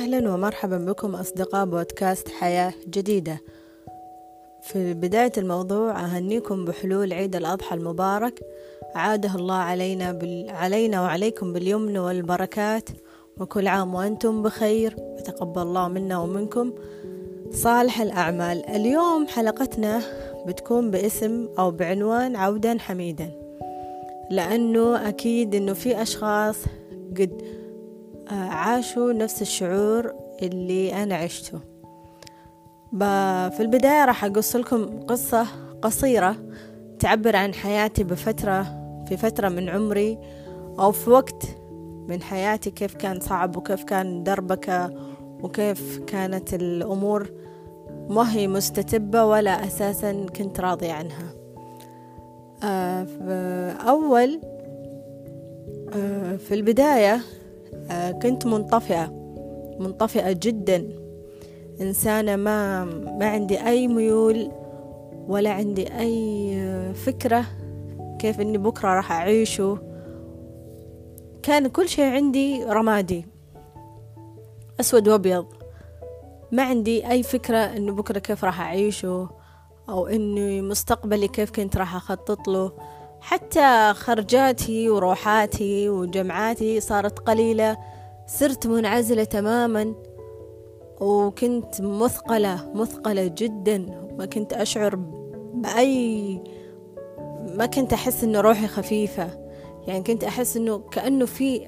أهلا ومرحبا بكم أصدقاء بودكاست حياة جديدة. في بداية الموضوع أهنيكم بحلول عيد الأضحى المبارك. عاده الله علينا, بال... علينا وعليكم باليمن والبركات. وكل عام وأنتم بخير. وتقبل الله منا ومنكم صالح الأعمال. اليوم حلقتنا بتكون باسم أو بعنوان عودا حميدا. لأنه أكيد أنه في أشخاص قد عاشوا نفس الشعور اللي أنا عشته. في البداية راح أقص لكم قصة قصيرة تعبر عن حياتي بفترة في فترة من عمري أو في وقت من حياتي كيف كان صعب وكيف كان دربكة وكيف كانت الأمور. ما هي مستتبة ولا أساسا كنت راضية عنها. أول في البداية كنت منطفئة. منطفئة جدا. إنسانة ما ما عندي أي ميول ولا عندي أي فكرة كيف إني بكرة راح أعيشه. كان كل شيء عندي رمادي. أسود وأبيض. ما عندي أي فكرة إنه بكرة كيف راح أعيشه أو إنه مستقبلي كيف كنت راح أخطط له. حتى خرجاتي وروحاتي وجمعاتي صارت قليلة. صرت منعزلة تماما وكنت مثقلة مثقلة جدا. ما كنت أشعر بأي ما كنت أحس إنه روحي خفيفة. يعني كنت أحس إنه كأنه في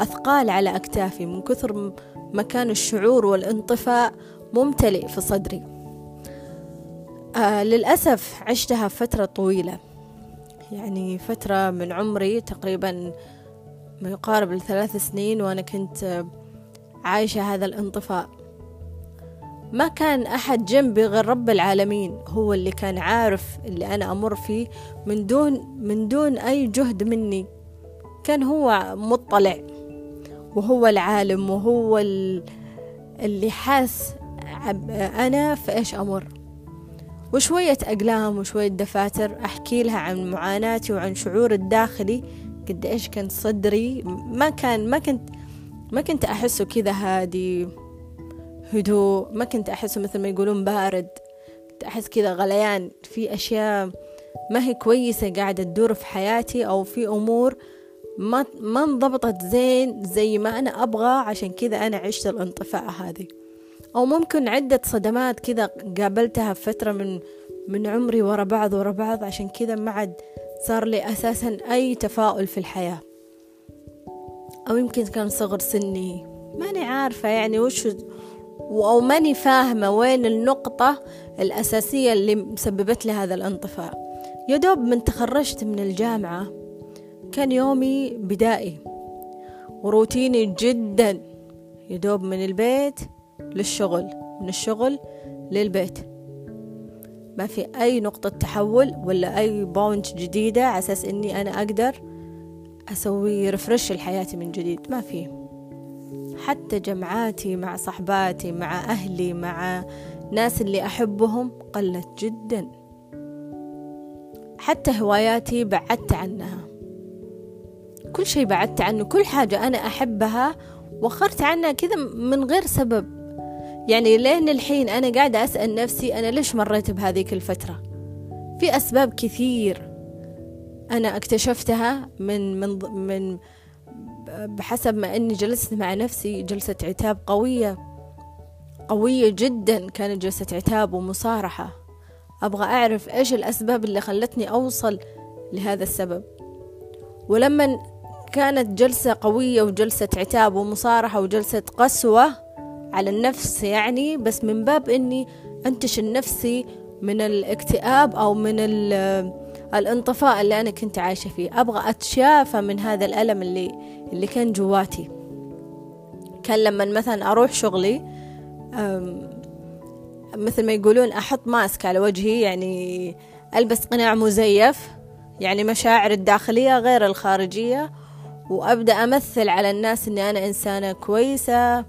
أثقال على أكتافي من كثر ما كان الشعور والانطفاء ممتلئ في صدري. آه للأسف عشتها فترة طويلة. يعني فترة من عمري تقريبا ما يقارب لثلاث سنين وأنا كنت عايشة هذا الانطفاء. ما كان أحد جنبي غير رب العالمين هو اللي كان عارف اللي أنا أمر فيه من دون من دون أي جهد مني. كان هو مطلع وهو العالم وهو اللي حاس أنا في إيش أمر. وشوية أقلام وشوية دفاتر أحكي لها عن معاناتي وعن شعور الداخلي. قد إيش كان صدري؟ ما كان ما كنت ما كنت أحسه كذا هادي هدوء. ما كنت أحسه مثل ما يقولون بارد. كنت أحس كذا غليان. في أشياء ما هي كويسة قاعدة تدور في حياتي أو في أمور ما ما انضبطت زين زي ما أنا أبغى. عشان كذا أنا عشت الانطفاء هذه. أو ممكن عدة صدمات كذا قابلتها في فترة من من عمري ورا بعض ورا بعض. عشان كذا ما عاد صار لي أساسا أي تفاؤل في الحياة. أو يمكن كان صغر سني. ماني عارفة يعني وش أو ماني فاهمة وين النقطة الأساسية اللي مسببت لي هذا الانطفاء. يا دوب من تخرجت من الجامعة كان يومي بدائي وروتيني جدا. يدوب من البيت للشغل من الشغل للبيت. ما في أي نقطة تحول ولا أي بونت جديدة على أساس إني أنا أقدر أسوي رفرش لحياتي من جديد. ما في. حتى جمعاتي مع صحباتي مع أهلي مع ناس اللي أحبهم قلت جدا. حتى هواياتي بعدت عنها. كل شيء بعدت عنه كل حاجة أنا أحبها وخرت عنها كذا من غير سبب. يعني لين الحين أنا قاعدة أسأل نفسي أنا ليش مريت بهذيك الفترة؟ في أسباب كثير أنا اكتشفتها من من من بحسب ما أني جلست مع نفسي جلسة عتاب قوية قوية جدا كانت جلسة عتاب ومصارحة. أبغى أعرف إيش الأسباب اللي خلتني أوصل لهذا السبب. ولما كانت جلسة قوية وجلسة عتاب ومصارحة وجلسة قسوة على النفس يعني بس من باب إني انتشل نفسي من الاكتئاب أو من الانطفاء اللي أنا كنت عايشة فيه. أبغى أتشافى من هذا الألم اللي اللي كان جواتي. كان لما مثلا أروح شغلي مثل ما يقولون أحط ماسك على وجهي يعني ألبس قناع مزيف يعني مشاعر الداخلية غير الخارجية وأبدأ أمثل على الناس أني أنا إنسانة كويسة.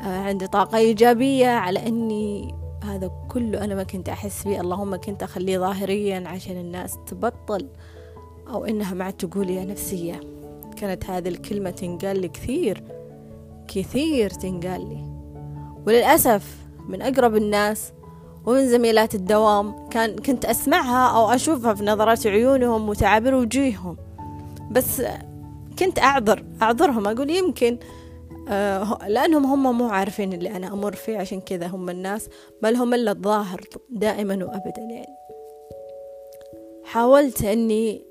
عندي طاقة إيجابية على أني هذا كله أنا ما كنت أحس فيه. اللهم كنت أخليه ظاهريا عشان الناس تبطل أو إنها ما تقول يا نفسية. كانت هذه الكلمة تنقال لي كثير كثير تنقال لي. وللأسف من أقرب الناس ومن زميلات الدوام كان كنت أسمعها أو أشوفها في نظرات عيونهم وتعابير وجوههم. بس كنت أعذر أعذرهم أقول يمكن آه لأنهم هم مو عارفين اللي أنا أمر فيه عشان كذا هم الناس ما لهم إلا الظاهر دائما وأبدا يعني. حاولت أني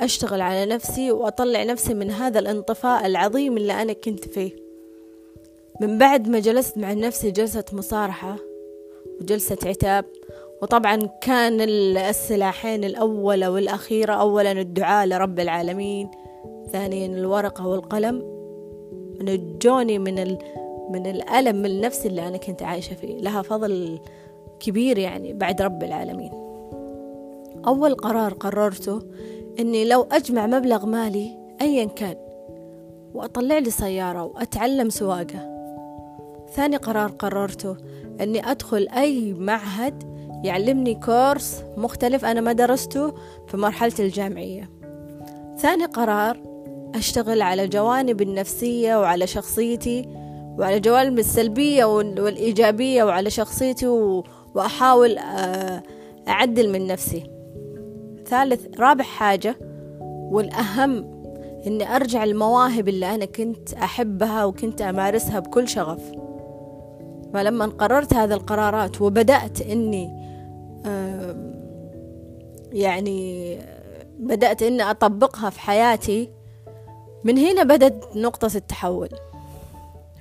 أشتغل على نفسي وأطلع نفسي من هذا الانطفاء العظيم اللي أنا كنت فيه. من بعد ما جلست مع نفسي جلسة مصارحة وجلسة عتاب وطبعا كان السلاحين الأولى والأخيرة أولا الدعاء لرب العالمين ثانيا الورقة والقلم نجوني من ال... من الألم النفسي اللي أنا كنت عايشة فيه. لها فضل كبير يعني بعد رب العالمين. أول قرار قررته إني لو أجمع مبلغ مالي أيا كان وأطلع لي سيارة وأتعلم سواقة. ثاني قرار قررته أني أدخل أي معهد يعلمني كورس مختلف أنا ما درسته في مرحلة الجامعية. ثاني قرار أشتغل على جوانب النفسية وعلى شخصيتي وعلى جوانب السلبية والإيجابية وعلى شخصيتي وأحاول آه، أعدل من نفسي. ثالث رابع حاجة والأهم إني أرجع المواهب اللي أنا كنت أحبها وكنت أمارسها بكل شغف. فلما قررت هذه القرارات وبدأت إني يعني بدأت إني أطبقها في حياتي من هنا بدأت نقطة التحول.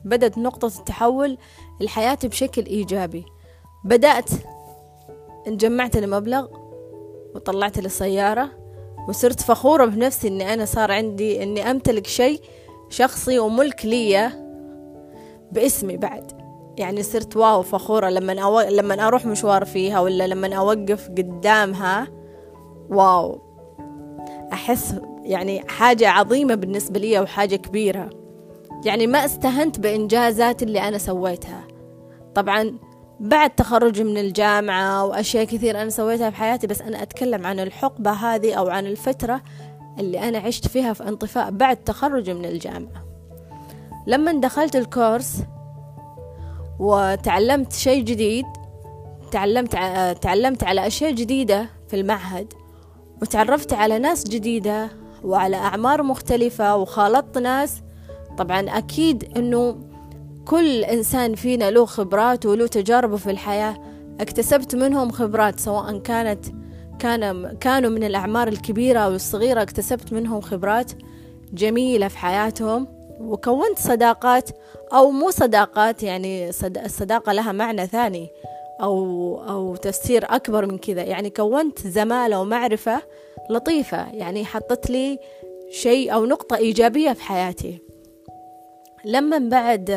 بدأت نقطة التحول لحياتي بشكل إيجابي. بدأت جمعت المبلغ وطلعت لي سيارة وصرت فخورة بنفسي إني أنا صار عندي إني أمتلك شيء شخصي وملك لي باسمي بعد. يعني صرت واو فخورة لما أو... لما أروح مشوار فيها ولا لما أوقف قدامها واو. أحس يعني حاجة عظيمة بالنسبة لي وحاجة كبيرة. يعني ما استهنت بإنجازات اللي أنا سويتها. طبعا بعد تخرجي من الجامعة وأشياء كثير أنا سويتها في حياتي بس أنا أتكلم عن الحقبة هذه أو عن الفترة اللي أنا عشت فيها في انطفاء بعد تخرجي من الجامعة. لما دخلت الكورس وتعلمت شيء جديد تعلمت تعلمت على أشياء جديدة في المعهد وتعرفت على ناس جديدة وعلى أعمار مختلفة وخالطت ناس. طبعا أكيد أنه كل إنسان فينا له خبرات وله تجاربه في الحياة. اكتسبت منهم خبرات سواء كانت كان كانوا من الأعمار الكبيرة أو الصغيرة اكتسبت منهم خبرات جميلة في حياتهم. وكونت صداقات أو مو صداقات يعني الصداقة لها معنى ثاني أو أو تفسير أكبر من كذا. يعني كونت زمالة ومعرفة لطيفة يعني حطت لي شيء أو نقطة إيجابية في حياتي. لما بعد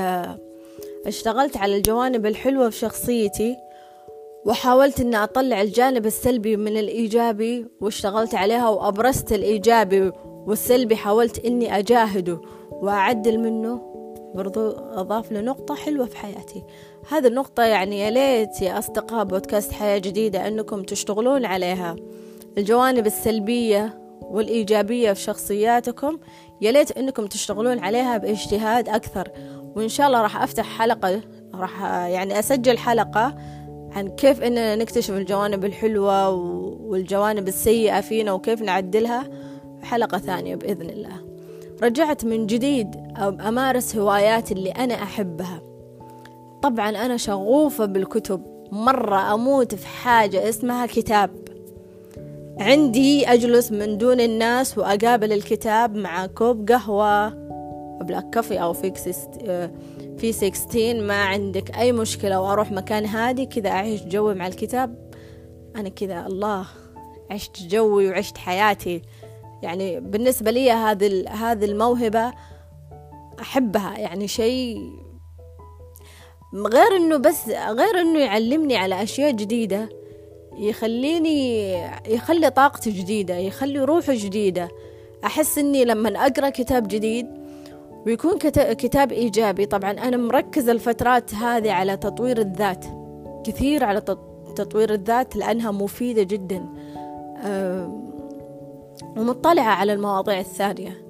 اشتغلت على الجوانب الحلوة في شخصيتي وحاولت أن أطلع الجانب السلبي من الإيجابي واشتغلت عليها وأبرزت الإيجابي والسلبي حاولت أني أجاهده وأعدل منه برضو أضاف لنقطة حلوة في حياتي. هذه النقطة يعني يا ليت يا أصدقاء بودكاست حياة جديدة أنكم تشتغلون عليها. الجوانب السلبية والإيجابية في شخصياتكم. يا ليت أنكم تشتغلون عليها باجتهاد أكثر. وإن شاء الله راح أفتح حلقة راح يعني أسجل حلقة عن كيف إننا نكتشف الجوانب الحلوة والجوانب السيئة فينا وكيف نعدلها حلقة ثانية بإذن الله. رجعت من جديد أمارس هواياتي اللي أنا أحبها. طبعا أنا شغوفة بالكتب. مرة أموت في حاجة اسمها كتاب. عندي أجلس من دون الناس وأقابل الكتاب مع كوب قهوة. black coffee أو V60 ما عندك أي مشكلة وأروح مكان هادي كذا أعيش جوي مع الكتاب. أنا كذا الله عشت جوي وعشت حياتي. يعني بالنسبة لي هذه هذه الموهبة أحبها. يعني شيء غير إنه بس غير إنه يعلمني على أشياء جديدة. يخليني يخلي طاقتي جديدة يخلي روحي جديدة. أحس إني لما أقرأ كتاب جديد ويكون كتاب إيجابي طبعا أنا مركزة الفترات هذه على تطوير الذات كثير على تطوير الذات لأنها مفيدة جدا. ومطلعة على المواضيع الثانية.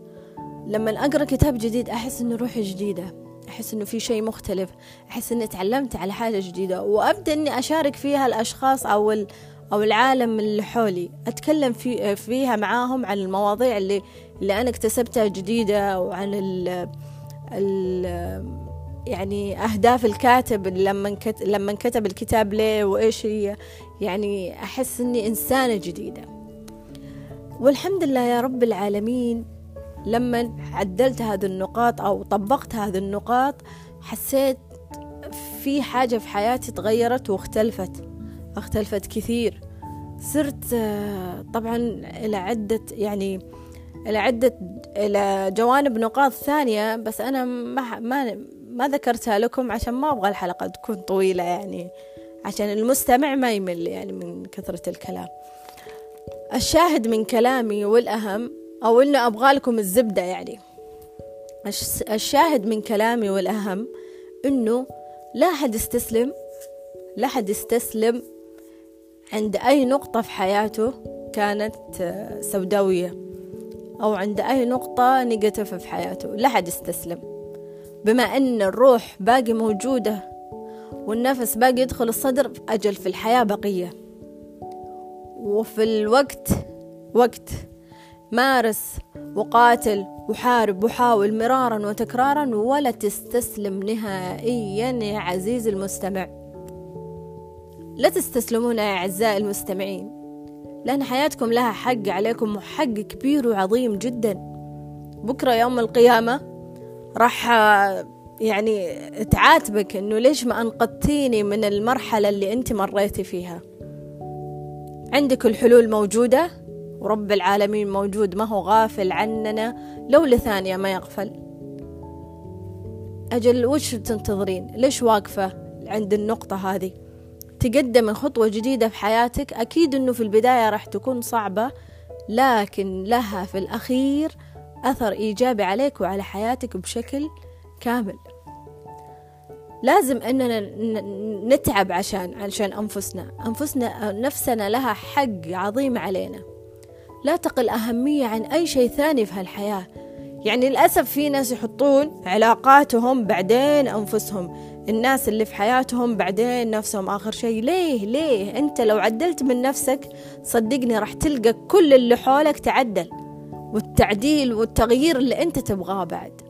لما أقرأ كتاب جديد أحس إن روحي جديدة. أحس إنه في شيء مختلف. أحس إني تعلمت على حاجة جديدة وأبدأ إني أشارك فيها الأشخاص أو أو العالم اللي حولي. أتكلم في فيها معاهم عن المواضيع اللي اللي أنا اكتسبتها جديدة وعن ال ال يعني أهداف الكاتب لما لما كتب الكتاب ليه وإيش هي. يعني أحس إني إنسانة جديدة. والحمد لله يا رب العالمين لما عدلت هذه النقاط أو طبقت هذه النقاط حسيت في حاجة في حياتي تغيرت واختلفت اختلفت كثير. صرت طبعا إلى عدة يعني إلى عدة إلى جوانب نقاط ثانية بس أنا ما ما ما ذكرتها لكم عشان ما أبغى الحلقة تكون طويلة يعني عشان المستمع ما يمل يعني من كثرة الكلام. الشاهد من كلامي والأهم أو إنه أبغى لكم الزبدة يعني. الشاهد من كلامي والأهم إنه لا أحد يستسلم لا أحد يستسلم عند أي نقطة في حياته كانت سوداوية أو عند أي نقطة نيجاتيف في حياته. لا أحد يستسلم. بما أن الروح باقي موجودة والنفس باقي يدخل الصدر أجل في الحياة بقية. وفي الوقت وقت مارس وقاتل وحارب وحاول مرارا وتكرارا ولا تستسلم نهائيا يا عزيزي المستمع. لا تستسلمون يا أعزائي المستمعين. لأن حياتكم لها حق عليكم وحق كبير وعظيم جدا. بكرة يوم القيامة راح يعني تعاتبك إنه ليش ما أنقذتيني من المرحلة اللي أنت مريتي فيها؟ عندك الحلول موجودة؟ ورب العالمين موجود ما هو غافل عننا لو لثانية ما يغفل. أجل وش تنتظرين ليش واقفة عند النقطة هذه؟ تقدم خطوة جديدة في حياتك أكيد أنه في البداية راح تكون صعبة لكن لها في الأخير أثر إيجابي عليك وعلى حياتك بشكل كامل. لازم أننا نتعب عشان عشان أنفسنا. أنفسنا نفسنا لها حق عظيم علينا. لا تقل أهمية عن أي شيء ثاني في هالحياة. يعني للأسف في ناس يحطون علاقاتهم بعدين أنفسهم. الناس اللي في حياتهم بعدين نفسهم. آخر شيء ليه؟ ليه؟ أنت لو عدلت من نفسك صدقني راح تلقى كل اللي حولك تعدل. والتعديل والتغيير اللي أنت تبغاه بعد.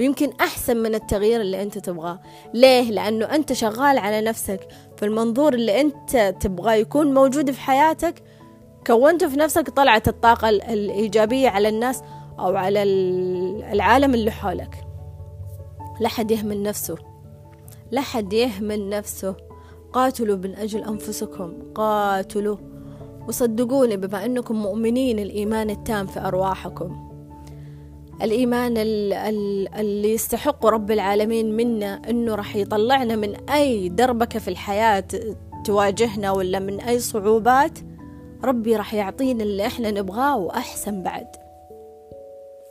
ويمكن أحسن من التغيير اللي أنت تبغاه. ليه؟ لأنه أنت شغال على نفسك. فالمنظور اللي أنت تبغاه يكون موجود في حياتك كونته في نفسك طلعت الطاقة الإيجابية على الناس أو على العالم اللي حولك. لا حد يهمل نفسه. لا حد يهمل نفسه. قاتلوا من أجل أنفسكم. قاتلوا. وصدقوني بما أنكم مؤمنين الإيمان التام في أرواحكم. الإيمان اللي يستحق رب العالمين منا أنه راح يطلعنا من أي دربكة في الحياة تواجهنا ولا من أي صعوبات. ربي راح يعطينا اللي إحنا نبغاه وأحسن بعد.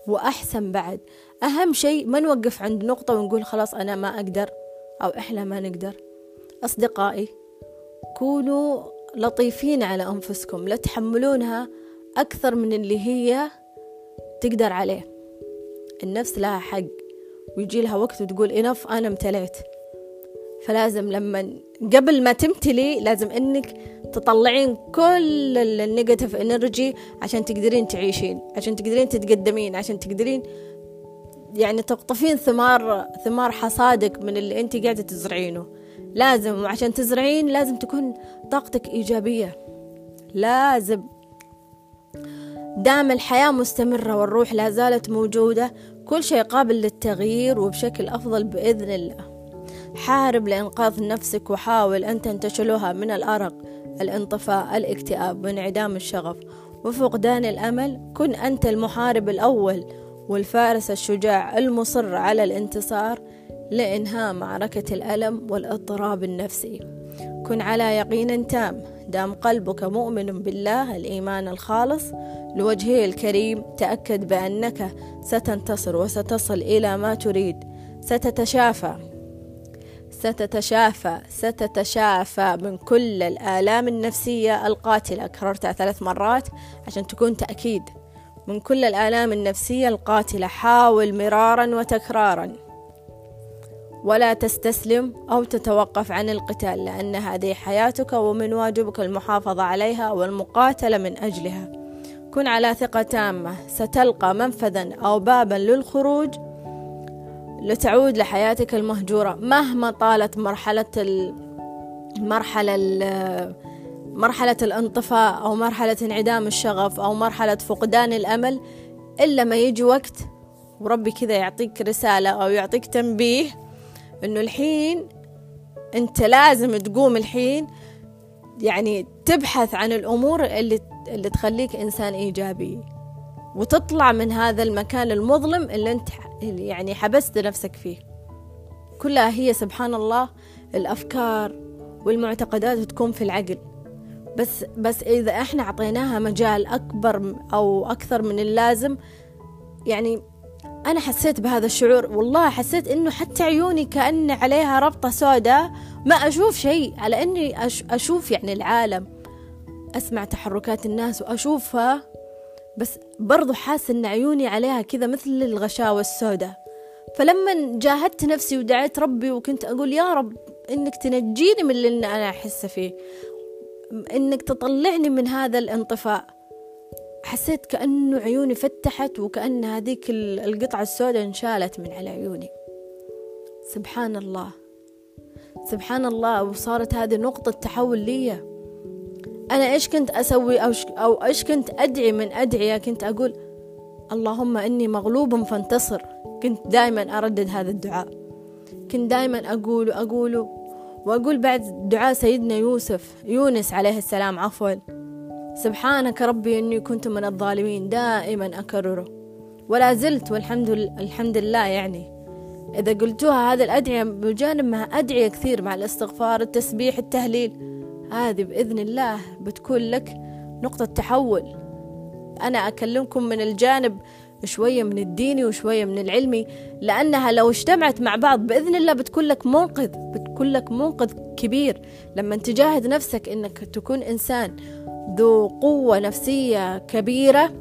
وأحسن بعد. أهم شيء ما نوقف عند نقطة ونقول خلاص أنا ما أقدر أو إحنا ما نقدر. أصدقائي كونوا لطيفين على أنفسكم لا تحملونها أكثر من اللي هي تقدر عليه. النفس لها حق ويجي لها وقت وتقول إنف أنا امتليت. فلازم لما قبل ما تمتلي لازم إنك تطلعين كل ال negative energy عشان تقدرين تعيشين عشان تقدرين تتقدمين عشان تقدرين يعني تقطفين ثمار ثمار حصادك من اللي انت قاعدة تزرعينه. لازم وعشان تزرعين لازم تكون طاقتك إيجابية. لازم. دام الحياة مستمرة والروح لا زالت موجودة كل شيء قابل للتغيير وبشكل أفضل بإذن الله. حارب لإنقاذ نفسك وحاول أن تنتشلها من الأرق. الانطفاء الاكتئاب وانعدام الشغف. وفقدان الأمل كن أنت المحارب الأول والفارس الشجاع المصر على الانتصار لإنهاء معركة الألم والإضطراب النفسي. كن على يقين تام دام قلبك مؤمن بالله الإيمان الخالص لوجهه الكريم تأكد بأنك ستنتصر وستصل إلى ما تريد. ستتشافى. ستتشافى ستتشافى من كل الآلام النفسية القاتلة. كررتها ثلاث مرات عشان تكون تأكيد. من كل الآلام النفسية القاتلة حاول مرارا وتكرارا. ولا تستسلم أو تتوقف عن القتال لأن هذه حياتك ومن واجبك المحافظة عليها والمقاتلة من أجلها. كن على ثقة تامة. ستلقى منفذا أو بابا للخروج لتعود لحياتك المهجورة. مهما طالت مرحلة المرحلة مرحلة الانطفاء أو مرحلة انعدام الشغف أو مرحلة فقدان الأمل إلا ما يجي وقت وربي كذا يعطيك رسالة أو يعطيك تنبيه إنه الحين أنت لازم تقوم الحين يعني تبحث عن الأمور اللي اللي تخليك إنسان إيجابي. وتطلع من هذا المكان المظلم اللي أنت يعني حبست نفسك فيه. كلها هي سبحان الله الأفكار والمعتقدات تكون في العقل. بس بس إذا إحنا أعطيناها مجال أكبر أو أكثر من اللازم يعني أنا حسيت بهذا الشعور. والله حسيت إنه حتى عيوني كأن عليها ربطة سوداء ما أشوف شيء على إني أشوف يعني العالم. أسمع تحركات الناس وأشوفها بس برضو حاسة إن عيوني عليها كذا مثل الغشاوة السوداء. فلما جاهدت نفسي ودعيت ربي وكنت أقول يا رب إنك تنجيني من اللي أنا أحس فيه. إنك تطلعني من هذا الانطفاء. حسيت كأنه عيوني فتحت وكأن هذيك القطعة السوداء انشالت من على عيوني. سبحان الله. سبحان الله وصارت هذه نقطة تحول لي أنا إيش كنت أسوي أو, إيش كنت أدعي من أدعية؟ كنت أقول اللهم إني مغلوب فانتصر. كنت دائما أردد هذا الدعاء. كنت دائما أقول وأقول وأقول بعد دعاء سيدنا يوسف يونس عليه السلام عفوا. سبحانك ربي إني كنت من الظالمين دائما أكرره. ولا زلت والحمد الحمد لله يعني. إذا قلتوها هذه الأدعية بجانب مع أدعية كثير مع الاستغفار التسبيح التهليل هذه بإذن الله بتكون لك نقطة تحول. أنا أكلمكم من الجانب شوية من الديني وشوية من العلمي لأنها لو اجتمعت مع بعض بإذن الله بتكون لك منقذ بتكون لك منقذ كبير. لما تجاهد نفسك إنك تكون إنسان ذو قوة نفسية كبيرة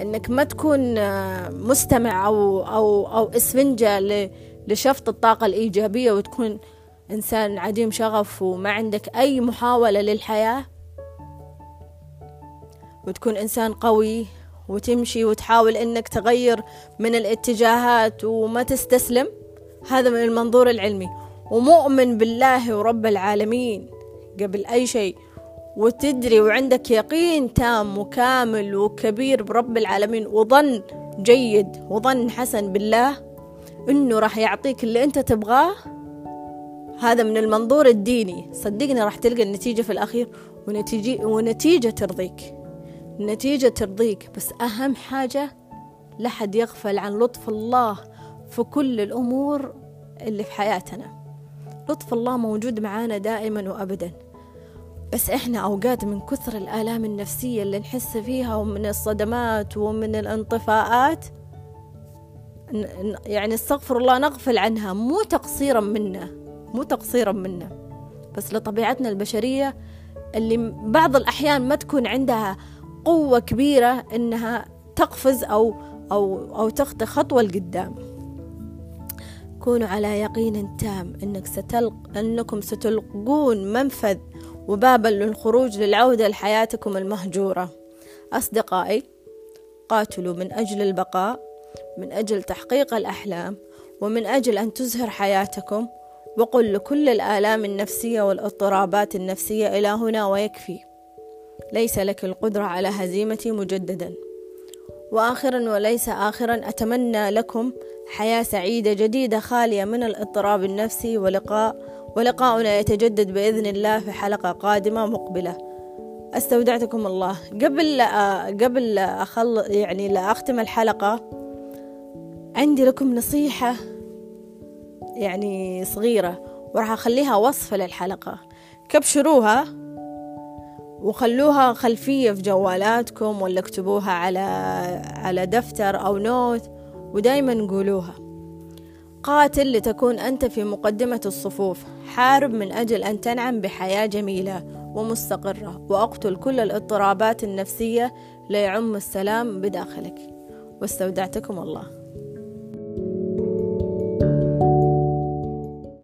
إنك ما تكون مستمع أو أو أو إسفنجة لشفط الطاقة الإيجابية وتكون إنسان عديم شغف وما عندك أي محاولة للحياة وتكون إنسان قوي وتمشي وتحاول إنك تغير من الاتجاهات وما تستسلم هذا من المنظور العلمي. ومؤمن بالله ورب العالمين قبل أي شيء وتدري وعندك يقين تام وكامل وكبير برب العالمين وظن جيد وظن حسن بالله إنه راح يعطيك اللي أنت تبغاه. هذا من المنظور الديني. صدقني راح تلقى النتيجة في الأخير ونتيجة, ونتيجة ترضيك. النتيجة ترضيك بس أهم حاجة لا حد يغفل عن لطف الله في كل الأمور اللي في حياتنا. لطف الله موجود معانا دائما وأبدا. بس إحنا أوقات من كثر الآلام النفسية اللي نحس فيها ومن الصدمات ومن الانطفاءات يعني استغفر الله نغفل عنها مو تقصيرا منا. مو تقصيرا منا بس لطبيعتنا البشرية اللي بعض الأحيان ما تكون عندها قوة كبيرة إنها تقفز أو أو أو تخطي خطوة لقدام. كونوا على يقين تام إنك ستلق أنكم ستلقون منفذ وبابا للخروج للعودة لحياتكم المهجورة. أصدقائي قاتلوا من أجل البقاء من أجل تحقيق الأحلام ومن أجل أن تزهر حياتكم وقل لكل الآلام النفسية والأضطرابات النفسية إلى هنا ويكفي. ليس لك القدرة على هزيمتي مجددا. وآخرا وليس آخرا أتمنى لكم حياة سعيدة جديدة خالية من الاضطراب النفسي ولقاء ولقاؤنا يتجدد بإذن الله في حلقة قادمة مقبلة. استودعتكم الله. قبل قبل أخل يعني لا أختم الحلقة عندي لكم نصيحة يعني صغيرة وراح أخليها وصفة للحلقة. كبشروها وخلوها خلفية في جوالاتكم ولا اكتبوها على على دفتر أو نوت ودايما قولوها. قاتل لتكون أنت في مقدمة الصفوف حارب من أجل أن تنعم بحياة جميلة ومستقرة وأقتل كل الاضطرابات النفسية ليعم السلام بداخلك. واستودعتكم الله.